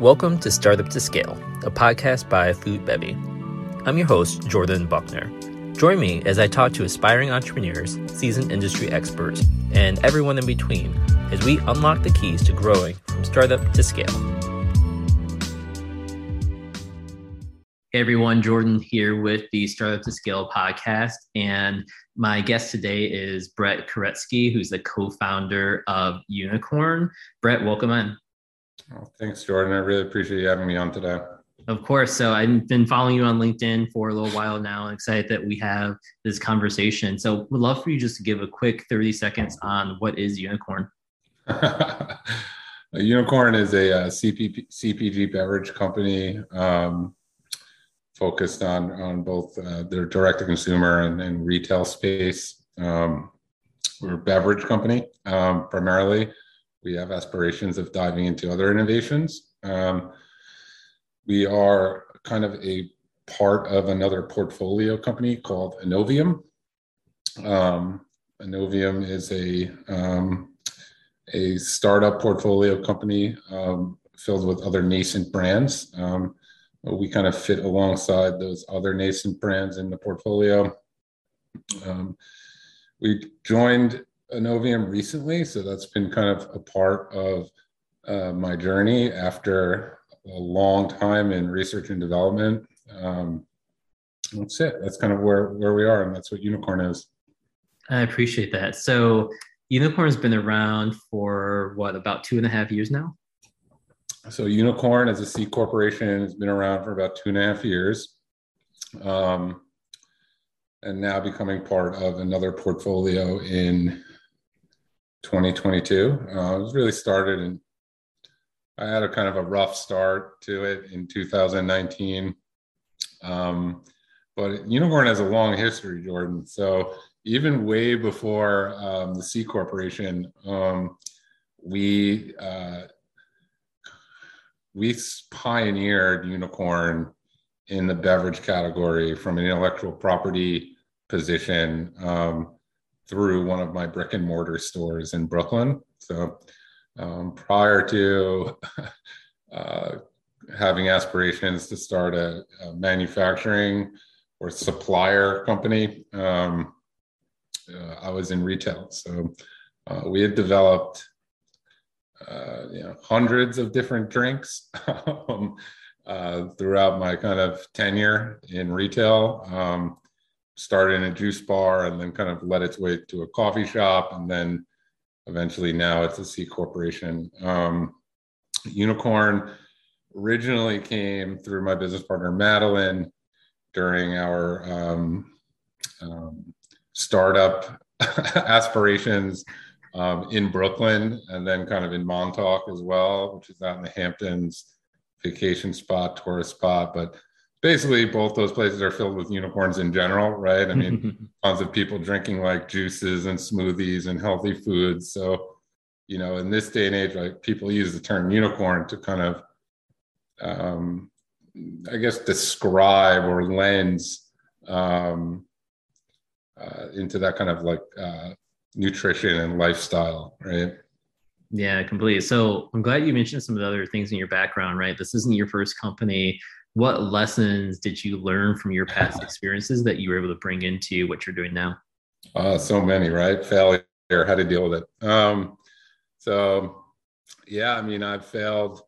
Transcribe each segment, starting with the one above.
Welcome to Startup to Scale, a podcast by Food Bevy. I'm your host, Jordan Buckner. Join me as I talk to aspiring entrepreneurs, seasoned industry experts, and everyone in between as we unlock the keys to growing from startup to scale. Hey everyone, Jordan here with the Startup to Scale podcast. And my guest today is Brett Koretsky, who's the co founder of Unicorn. Brett, welcome in. Oh, thanks, Jordan. I really appreciate you having me on today. Of course. So I've been following you on LinkedIn for a little while now. I'm excited that we have this conversation. So would love for you just to give a quick 30 seconds on what is Unicorn. a Unicorn is a, uh, CPG, CPG beverage company um, focused on on both uh, their direct to consumer and, and, retail space. Um, we're a beverage company um, primarily we have aspirations of diving into other innovations. Um, we are kind of a part of another portfolio company called Innovium. Um, Innovium is a um, a startup portfolio company um, filled with other nascent brands. Um, we kind of fit alongside those other nascent brands in the portfolio. Um, we joined Innovium recently, so that's been kind of a part of uh, my journey after a long time in research and development. Um, that's it. That's kind of where where we are, and that's what Unicorn is. I appreciate that. So Unicorn's been around for what about two and a half years now? So Unicorn as a C corporation has been around for about two and a half years. Um, and now becoming part of another portfolio in 2022. Uh, it was really started and I had a kind of a rough start to it in 2019. Um, but Unicorn has a long history, Jordan. So even way before um, the C Corporation, um, we uh, we pioneered Unicorn in the beverage category from an intellectual property position. Um, through one of my brick and mortar stores in Brooklyn. So um, prior to uh, having aspirations to start a, a, manufacturing or supplier company, um, uh, I was in retail. So uh, we had developed uh, you know, hundreds of different drinks um, uh, throughout my kind of tenure in retail. Started in a juice bar and then kind of led its way to a coffee shop and then eventually now it's a C corporation. Um, Unicorn originally came through my business partner Madeline during our um, um, startup aspirations um, in Brooklyn and then kind of in Montauk as well, which is out in the Hamptons vacation spot, tourist spot. But basically both those places are filled with unicorns in general, right? I mean, tons of people drinking like juices and smoothies and healthy foods. So, you know, in this day and age, like people use the term unicorn to kind of, um, I guess, describe or lens um, uh, into that kind of like uh, nutrition and lifestyle, right? Yeah, completely. So I'm glad you mentioned some of the other things in your background, right? This isn't your first company what lessons did you learn from your past experiences that you were able to bring into what you're doing now? Uh, so many, right? Failure, how to deal with it. Um, so, yeah, I mean, I've failed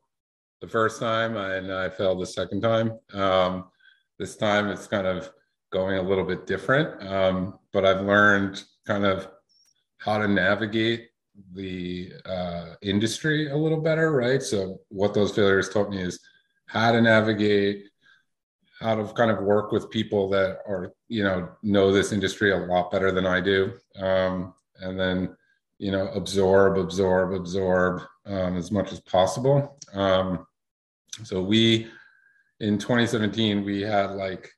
the first time and I failed the second time. Um, this time it's kind of going a little bit different, um, but I've learned kind of how to navigate the uh, industry a little better, right? So, what those failures taught me is how to navigate how to kind of work with people that are you know know this industry a lot better than i do. Um, and then you know absorb absorb absorb um, as much as possible. Um, so we in 2017 we had like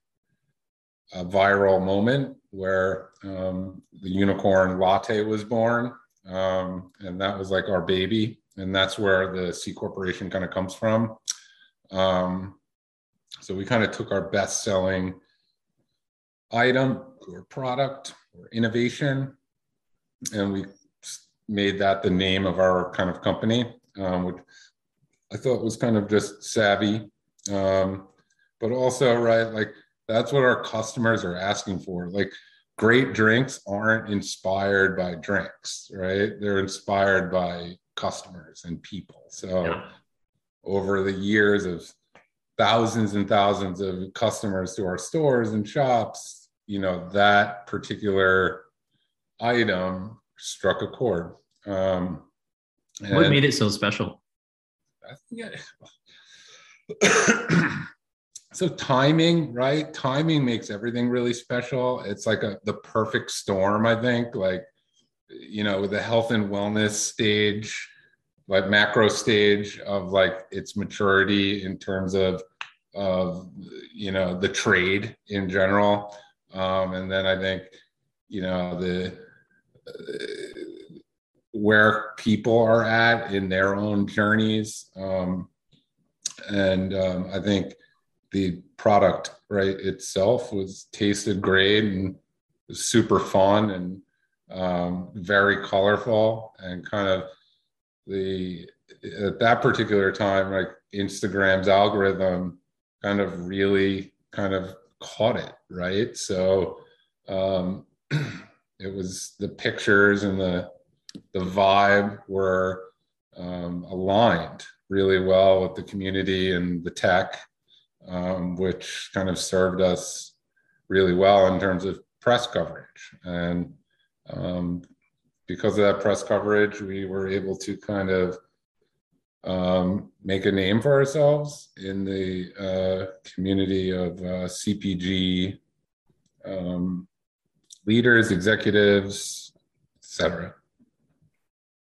a viral moment where um, the unicorn latte was born. Um, and that was like our baby. And that's where the c corporation kind of comes from um, so we kind of took our best selling item or product or innovation and we made that the name of our kind of company, um, which I thought was kind of just savvy. Um, but also, right, like that's what our customers are asking for. Like great drinks aren't inspired by drinks, right? They're inspired by customers and people. So yeah. Over the years of thousands and thousands of customers to our stores and shops, you know, that particular item struck a chord. Um, what made it so special? I so timing right timing makes everything really special it's like a the perfect storm i think like you know the health and wellness stage like macro stage of like its maturity in terms of of you know the trade in general. Um and then i think you know the uh, where people are at in their own journeys. Um and um i think the product right itself was tasted great and super fun and um, very colorful and kind of the at that particular time like instagram's algorithm kind of really kind of caught it right so um, it was the pictures and the the vibe were um, aligned really well with the community and the tech um, which kind of served us really well in terms of press coverage. And um, because of that press coverage, we were able to kind of um, make a name for ourselves in the uh, community of uh, CPG um, leaders, executives, etc.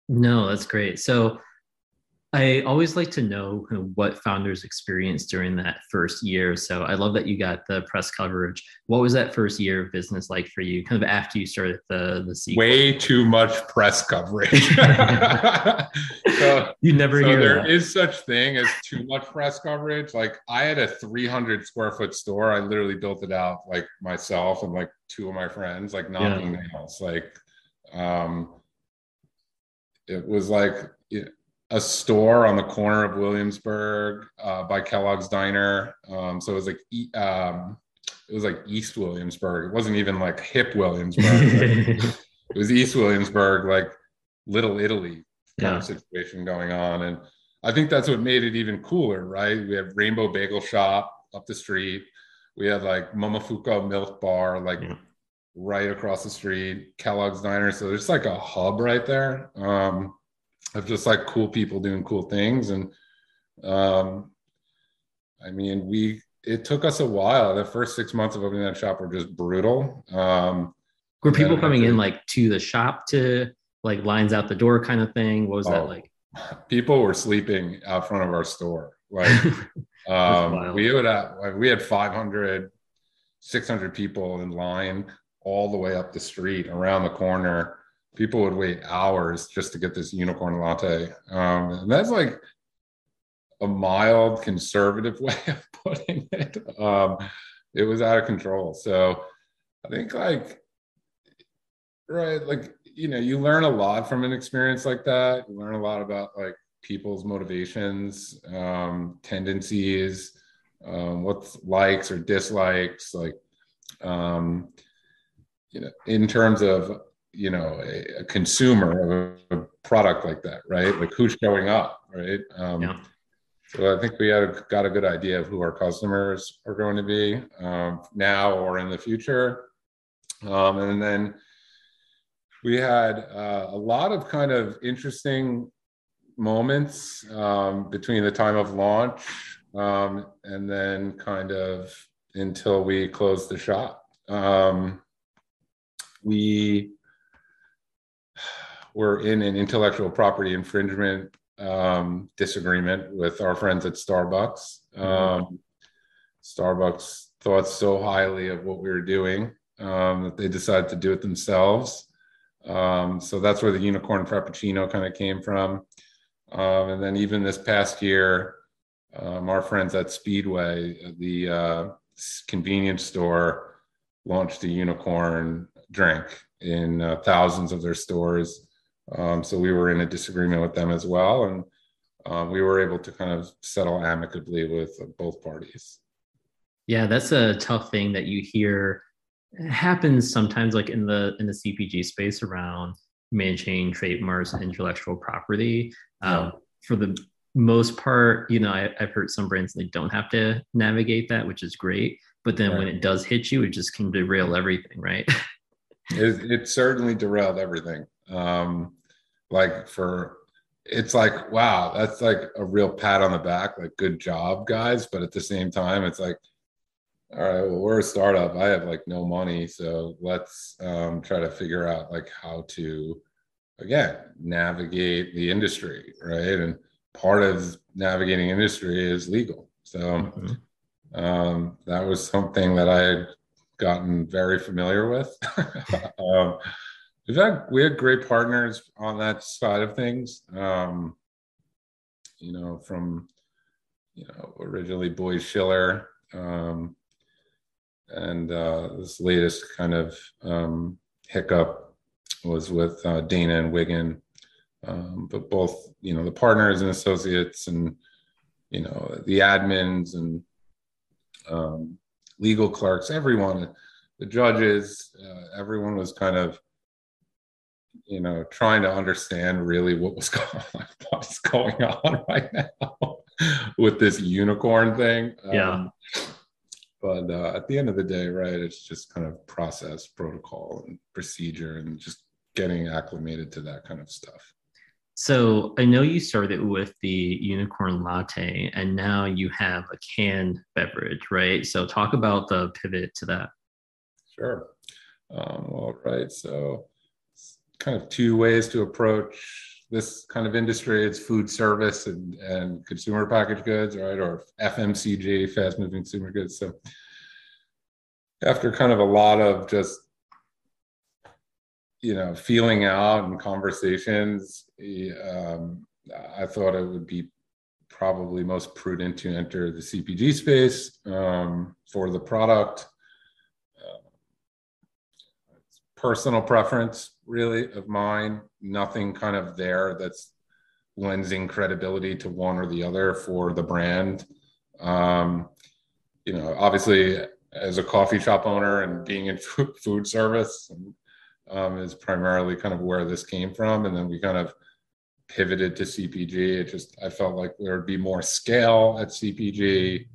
No, that's great. So I always like to know what founders experienced during that first year. So I love that you got the press coverage. What was that first year of business like for you, kind of after you started the the sequel? Way too much press coverage. so, you never so hear there that. is such thing as too much press coverage. Like I had a 300 square foot store. I literally built it out like myself and like two of my friends, like nothing yeah. else. Like um, it was like. It, a store on the corner of Williamsburg uh, by Kellogg's Diner. Um, so it was like um, it was like East Williamsburg. It wasn't even like hip Williamsburg. it was East Williamsburg, like Little Italy kind yeah. of situation going on. And I think that's what made it even cooler, right? We have Rainbow Bagel Shop up the street. We had like Momofuku Milk Bar, like yeah. right across the street. Kellogg's Diner. So there's like a hub right there. Um, of just like cool people doing cool things. And um, I mean, we it took us a while. The first six months of opening that shop were just brutal. Um, were people coming in like to the shop to like lines out the door kind of thing? What was oh, that like? People were sleeping out front of our store. Like um, we would have, we had 500, 600 people in line all the way up the street around the corner people would wait hours just to get this unicorn latte. Um, and that's like a mild conservative way of putting it. Um, it was out of control. So I think like, right, like, you know, you learn a lot from an experience like that. You learn a lot about like people's motivations, um, tendencies, um, what's likes or dislikes, like, um, you know, in terms of you know a, a, consumer of a product like that right? Like who's showing up right? Um, yeah. so i think we have got a good idea of who our customers are going to be um, now or in the future. Um, and then we had uh, a lot of kind of interesting moments um, between the time of launch um, and then kind of until we closed the shop. Um, we we're in an intellectual property infringement um, disagreement with our friends at Starbucks. Mm-hmm. Um, Starbucks thought so highly of what we were doing um, that they decided to do it themselves. Um, so that's where the unicorn frappuccino kind of came from. Um, and then even this past year, um, our friends at Speedway, the uh, convenience store, launched a unicorn drink in uh, thousands of their stores. Um, so we were in a disagreement with them as well. And um, we were able to kind of settle amicably with both parties. Yeah, that's a tough thing that you hear happens sometimes, like in the in the CPG space around managing trademarks and intellectual property. Um. For the most part, you know, I, have heard some brands they don't have to navigate that, which is great. But then right. when it does hit you, it just can derail everything, right? it, it certainly derailed everything. Um, like for it's like wow that's like a real pat on the back like good job guys. But at the same time it's like all right well we're a startup. I have like no money. So let's um, try to figure out like how to again navigate the industry right? And part of navigating industry is legal. So mm-hmm. um, that was something that i had gotten very familiar with. Um, we've had we had great partners on that side of things. Um, you know, from you know originally Boies Schiller, um, and uh, this latest kind of um, hiccup was with uh, Dana and Wigan. Um, but both, you know, the partners and associates, and you know, the admins and um, legal clerks, everyone, the judges, uh, everyone was kind of you know, trying to understand really what was going on, what's going on right now with this unicorn thing. Yeah. Um, but uh, at the end of the day, right, it's just kind of process, protocol, and procedure, and just getting acclimated to that kind of stuff. So I know you started with the unicorn latte, and now you have a canned beverage, right? So talk about the pivot to that. Sure. Um, all right. So kind of two ways to approach this kind of industry. It's food service and, and consumer packaged goods, right? Or FMCG, fast moving consumer goods. So after kind of a lot of just you know feeling out and conversations um, i thought it would be probably most prudent to enter the cpg space um, for the product personal preference really of mine nothing kind of there that's lensing credibility to one or the other for the brand. Um, you know obviously as a coffee shop owner and being in food service um, is primarily kind of where this came from. And then we kind of pivoted to cpg it just i felt like there would be more scale at cpg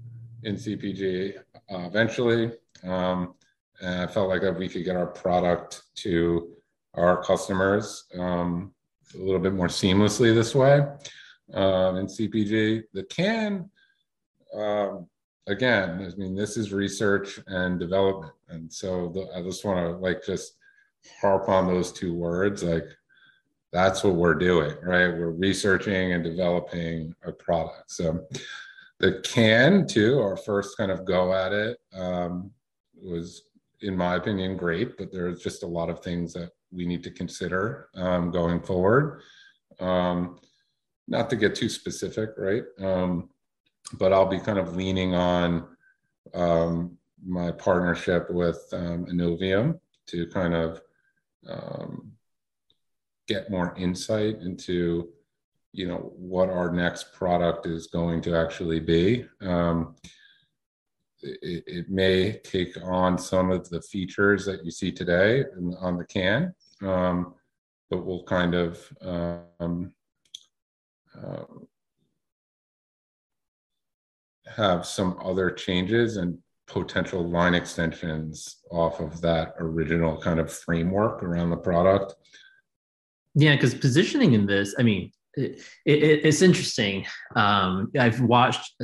in cpg uh, eventually. Um, and I felt like if we could get our product to our customers um, a little bit more seamlessly this way um, in CPG. The can, um, again, I mean, this is research and development, and so the, I just want to like just harp on those two words, like that's what we're doing, right? We're researching and developing a product. So the can too, our first kind of go at it um, was in my opinion, great, but there's just a lot of things that we need to consider um, going forward. Um, not to get too specific, right? Um, but I'll be kind of leaning on um, my partnership with um, Innovium to kind of um, get more insight into, you know, what our next product is going to actually be. It, it, may take on some of the features that you see today on the can, um, but we'll kind of um, uh, have some other changes and potential line extensions off of that original kind of framework around the product. Yeah, because positioning in this, I mean, it, it, it's interesting. Um, I've watched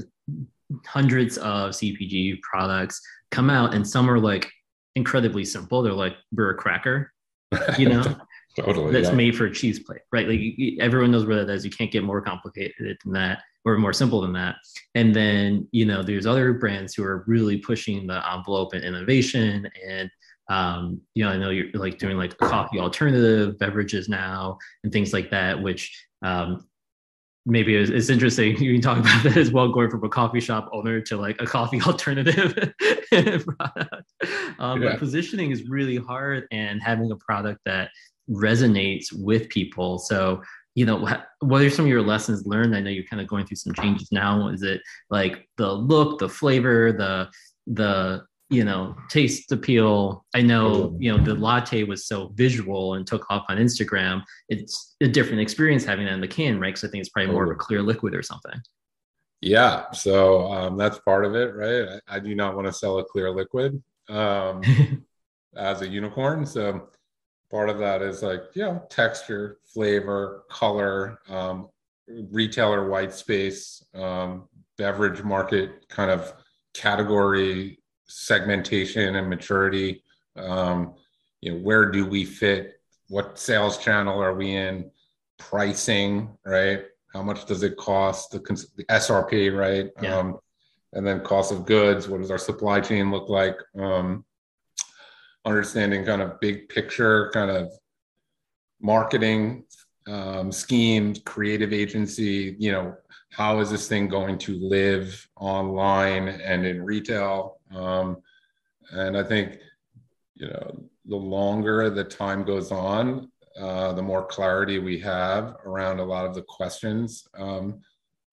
hundreds of CPG products come out, and some are like incredibly simple. They're like we're a cracker, you know, totally that's yeah. made for a cheese plate, right? Like everyone knows where that is. You can't get more complicated than that or more simple than that. And then you know, there's other brands who are really pushing the envelope and innovation and um, you know, I know you're like doing like coffee alternative beverages now and things like that, which um, maybe it's, it's, interesting. You can talk about that as well, going from a coffee shop owner to like a coffee alternative product. Um, yeah. But positioning is really hard, and having a product that resonates with people. So you know what are some of your lessons learned i know you're kind of going through some changes now is it like the look the flavor the the you know taste appeal. I know you know the latte was so visual and took off on instagram. It's a different experience having that in the can right? Because i think it's probably more of a clear liquid or something. Yeah so um, that's part of it right? I, I, do not want to sell a clear liquid um, as a unicorn so part of that is like you know texture flavor color um, retailer white space um, beverage market kind of category segmentation and maturity. Um, you know, where do we fit? What sales channel are we in? Pricing, right? How much does it cost? The, the SRP, right? Yeah. Um, and then cost of goods. What does our supply chain look like? Um, understanding kind of big picture, kind of marketing um, schemes, creative agency. You know, how is this thing going to live online and in retail? Um, and I think, you know, the longer the time goes on, uh, the more clarity we have around a lot of the questions um,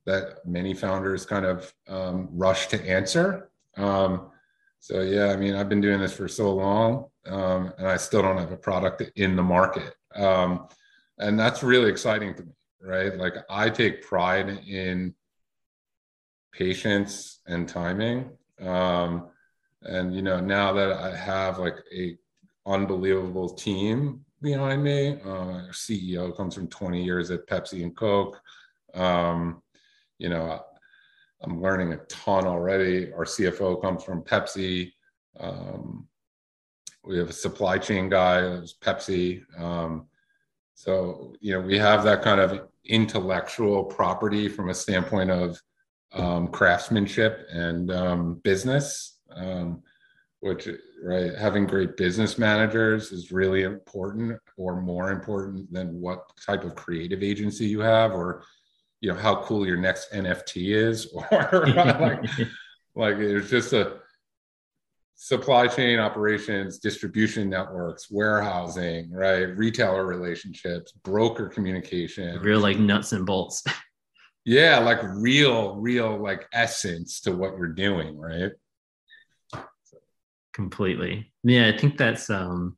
that many founders kind of um, rush to answer. Um, so yeah, I mean, I've been doing this for so long, um, and I still don't have a product in the market, um, and that's really exciting to me, right? Like I take pride in patience and timing. Um, and you know, now that I have like a unbelievable team behind me, uh, CEO comes from 20 years at Pepsi and Coke. Um, you know, I'm learning a ton already. Our CFO comes from Pepsi. Um, we have a supply chain guy who's Pepsi. Um, so, you know, we have that kind of intellectual property from a standpoint of um, craftsmanship and um, business, um, which right having great business managers is really important, or more important than what type of creative agency you have, or you know how cool your next NFT is, or like, like it's just a supply chain operations, distribution networks, warehousing, right, retailer relationships, broker communication, real like nuts and bolts. yeah like real real like essence to what you're doing right completely yeah i think that's um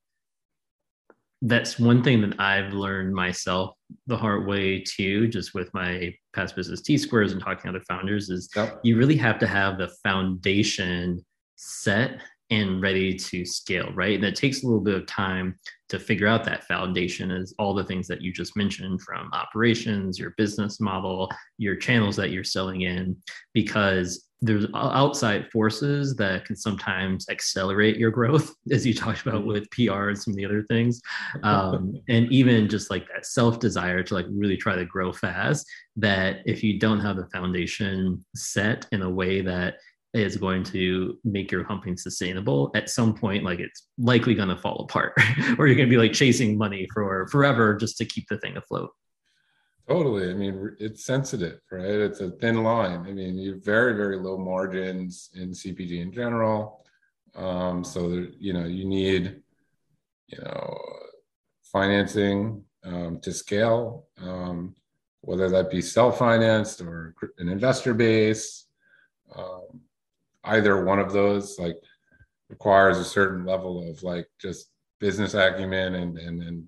that's one thing that i've learned myself the hard way too just with my past business t squares and talking to other founders is yep. you really have to have the foundation set and ready to scale, right? And it takes a little bit of time to figure out that foundation is all the things that you just mentioned from operations, your business model, your channels that you're selling in, because there's outside forces that can sometimes accelerate your growth, as you talked about with PR and some of the other things. Um, and even just like that self desire to like really try to grow fast, that if you don't have the foundation set in a way that is going to make your company sustainable at some point like it's likely going to fall apart or you're going to be like chasing money for forever just to keep the thing afloat. Totally. I mean it's sensitive right? It's a thin line. I mean you have very very low margins in cpg in general. Um, so you know you need you know financing um, to scale um, whether that be self-financed or an investor base um, either one of those like requires a certain level of like just business acumen and and, and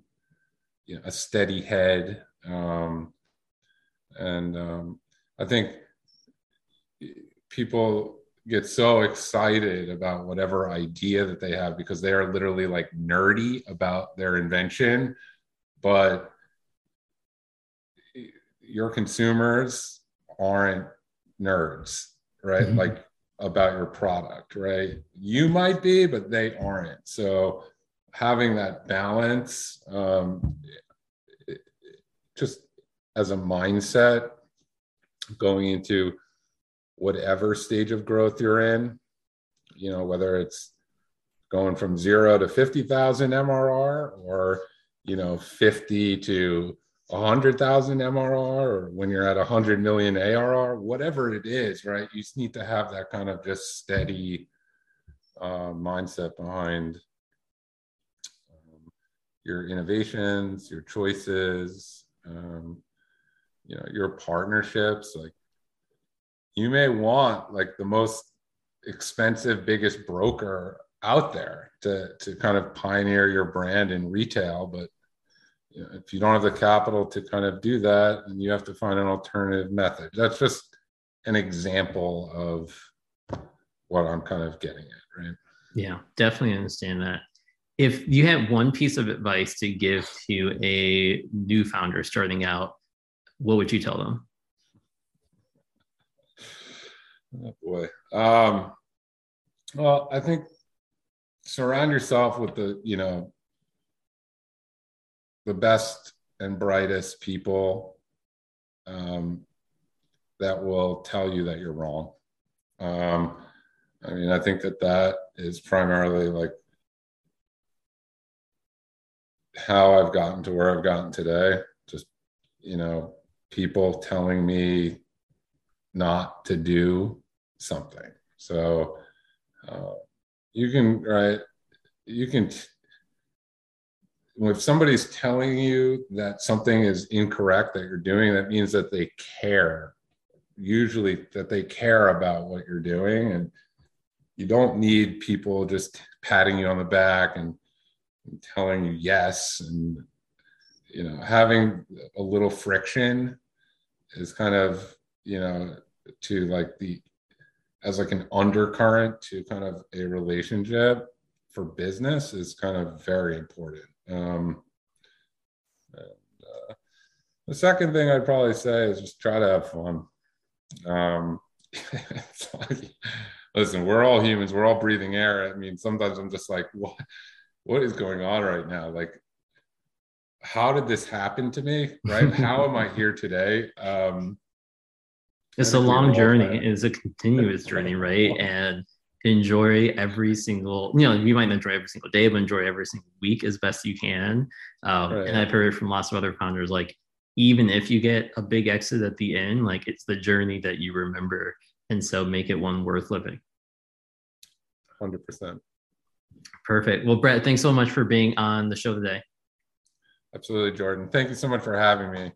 you know, a steady head. Um, and um, i think people get so excited about whatever idea that they have because they are literally like nerdy about their invention. But your consumers aren't nerds right? Mm-hmm. like about your product, right? You might be, but they aren't. So having that balance, um, it, just as a mindset going into whatever stage of growth you're in, you know, whether it's going from zero to 50,000 MRR or, you know, 50 to 100,000 MRR or when you're at 100 million ARR, whatever it is, right? You just need to have that kind of just steady uh, mindset behind um, your innovations, your choices, um, you know your partnerships like you may want like the most expensive biggest broker out there to to kind of pioneer your brand in retail but if you don't have the capital to kind of do that then you have to find an alternative method. That's just an example of what i'm kind of getting at right? Yeah definitely understand that. If you had one piece of advice to give to a new founder starting out what would you tell them? Oh boy. Um, well i think surround yourself with the you know the best and brightest people um, that will tell you that you're wrong. Um, i mean i think that that is primarily like how i've gotten to where i've gotten today. Just you know people telling me not to do something. So uh, you can right you can if somebody's telling you that something is incorrect that you're doing that means that they care usually that they care about what you're doing and you don't need people just patting you on the back and, and telling you yes and you know having a little friction is kind of you know to like the as like an undercurrent to kind of a relationship for business is kind of very important. Um, and, uh, the second thing I'd probably say is just try to have fun. Um, like, listen, we're all humans. We're all breathing air. I mean, sometimes I'm just like, what, what is going on right now? Like, how did this happen to me? Right? how am I here today? Um, it's a long journey it's a continuous journey right and enjoy every single you know you might not enjoy every single day but enjoy every single week as best you can. Um, right. and i've heard from lots of other founders like even if you get a big exit at the end like it's the journey that you remember and so make it one worth living. 100% perfect. Well brett thanks so much for being on the show today. Absolutely jordan. Thank you so much for having me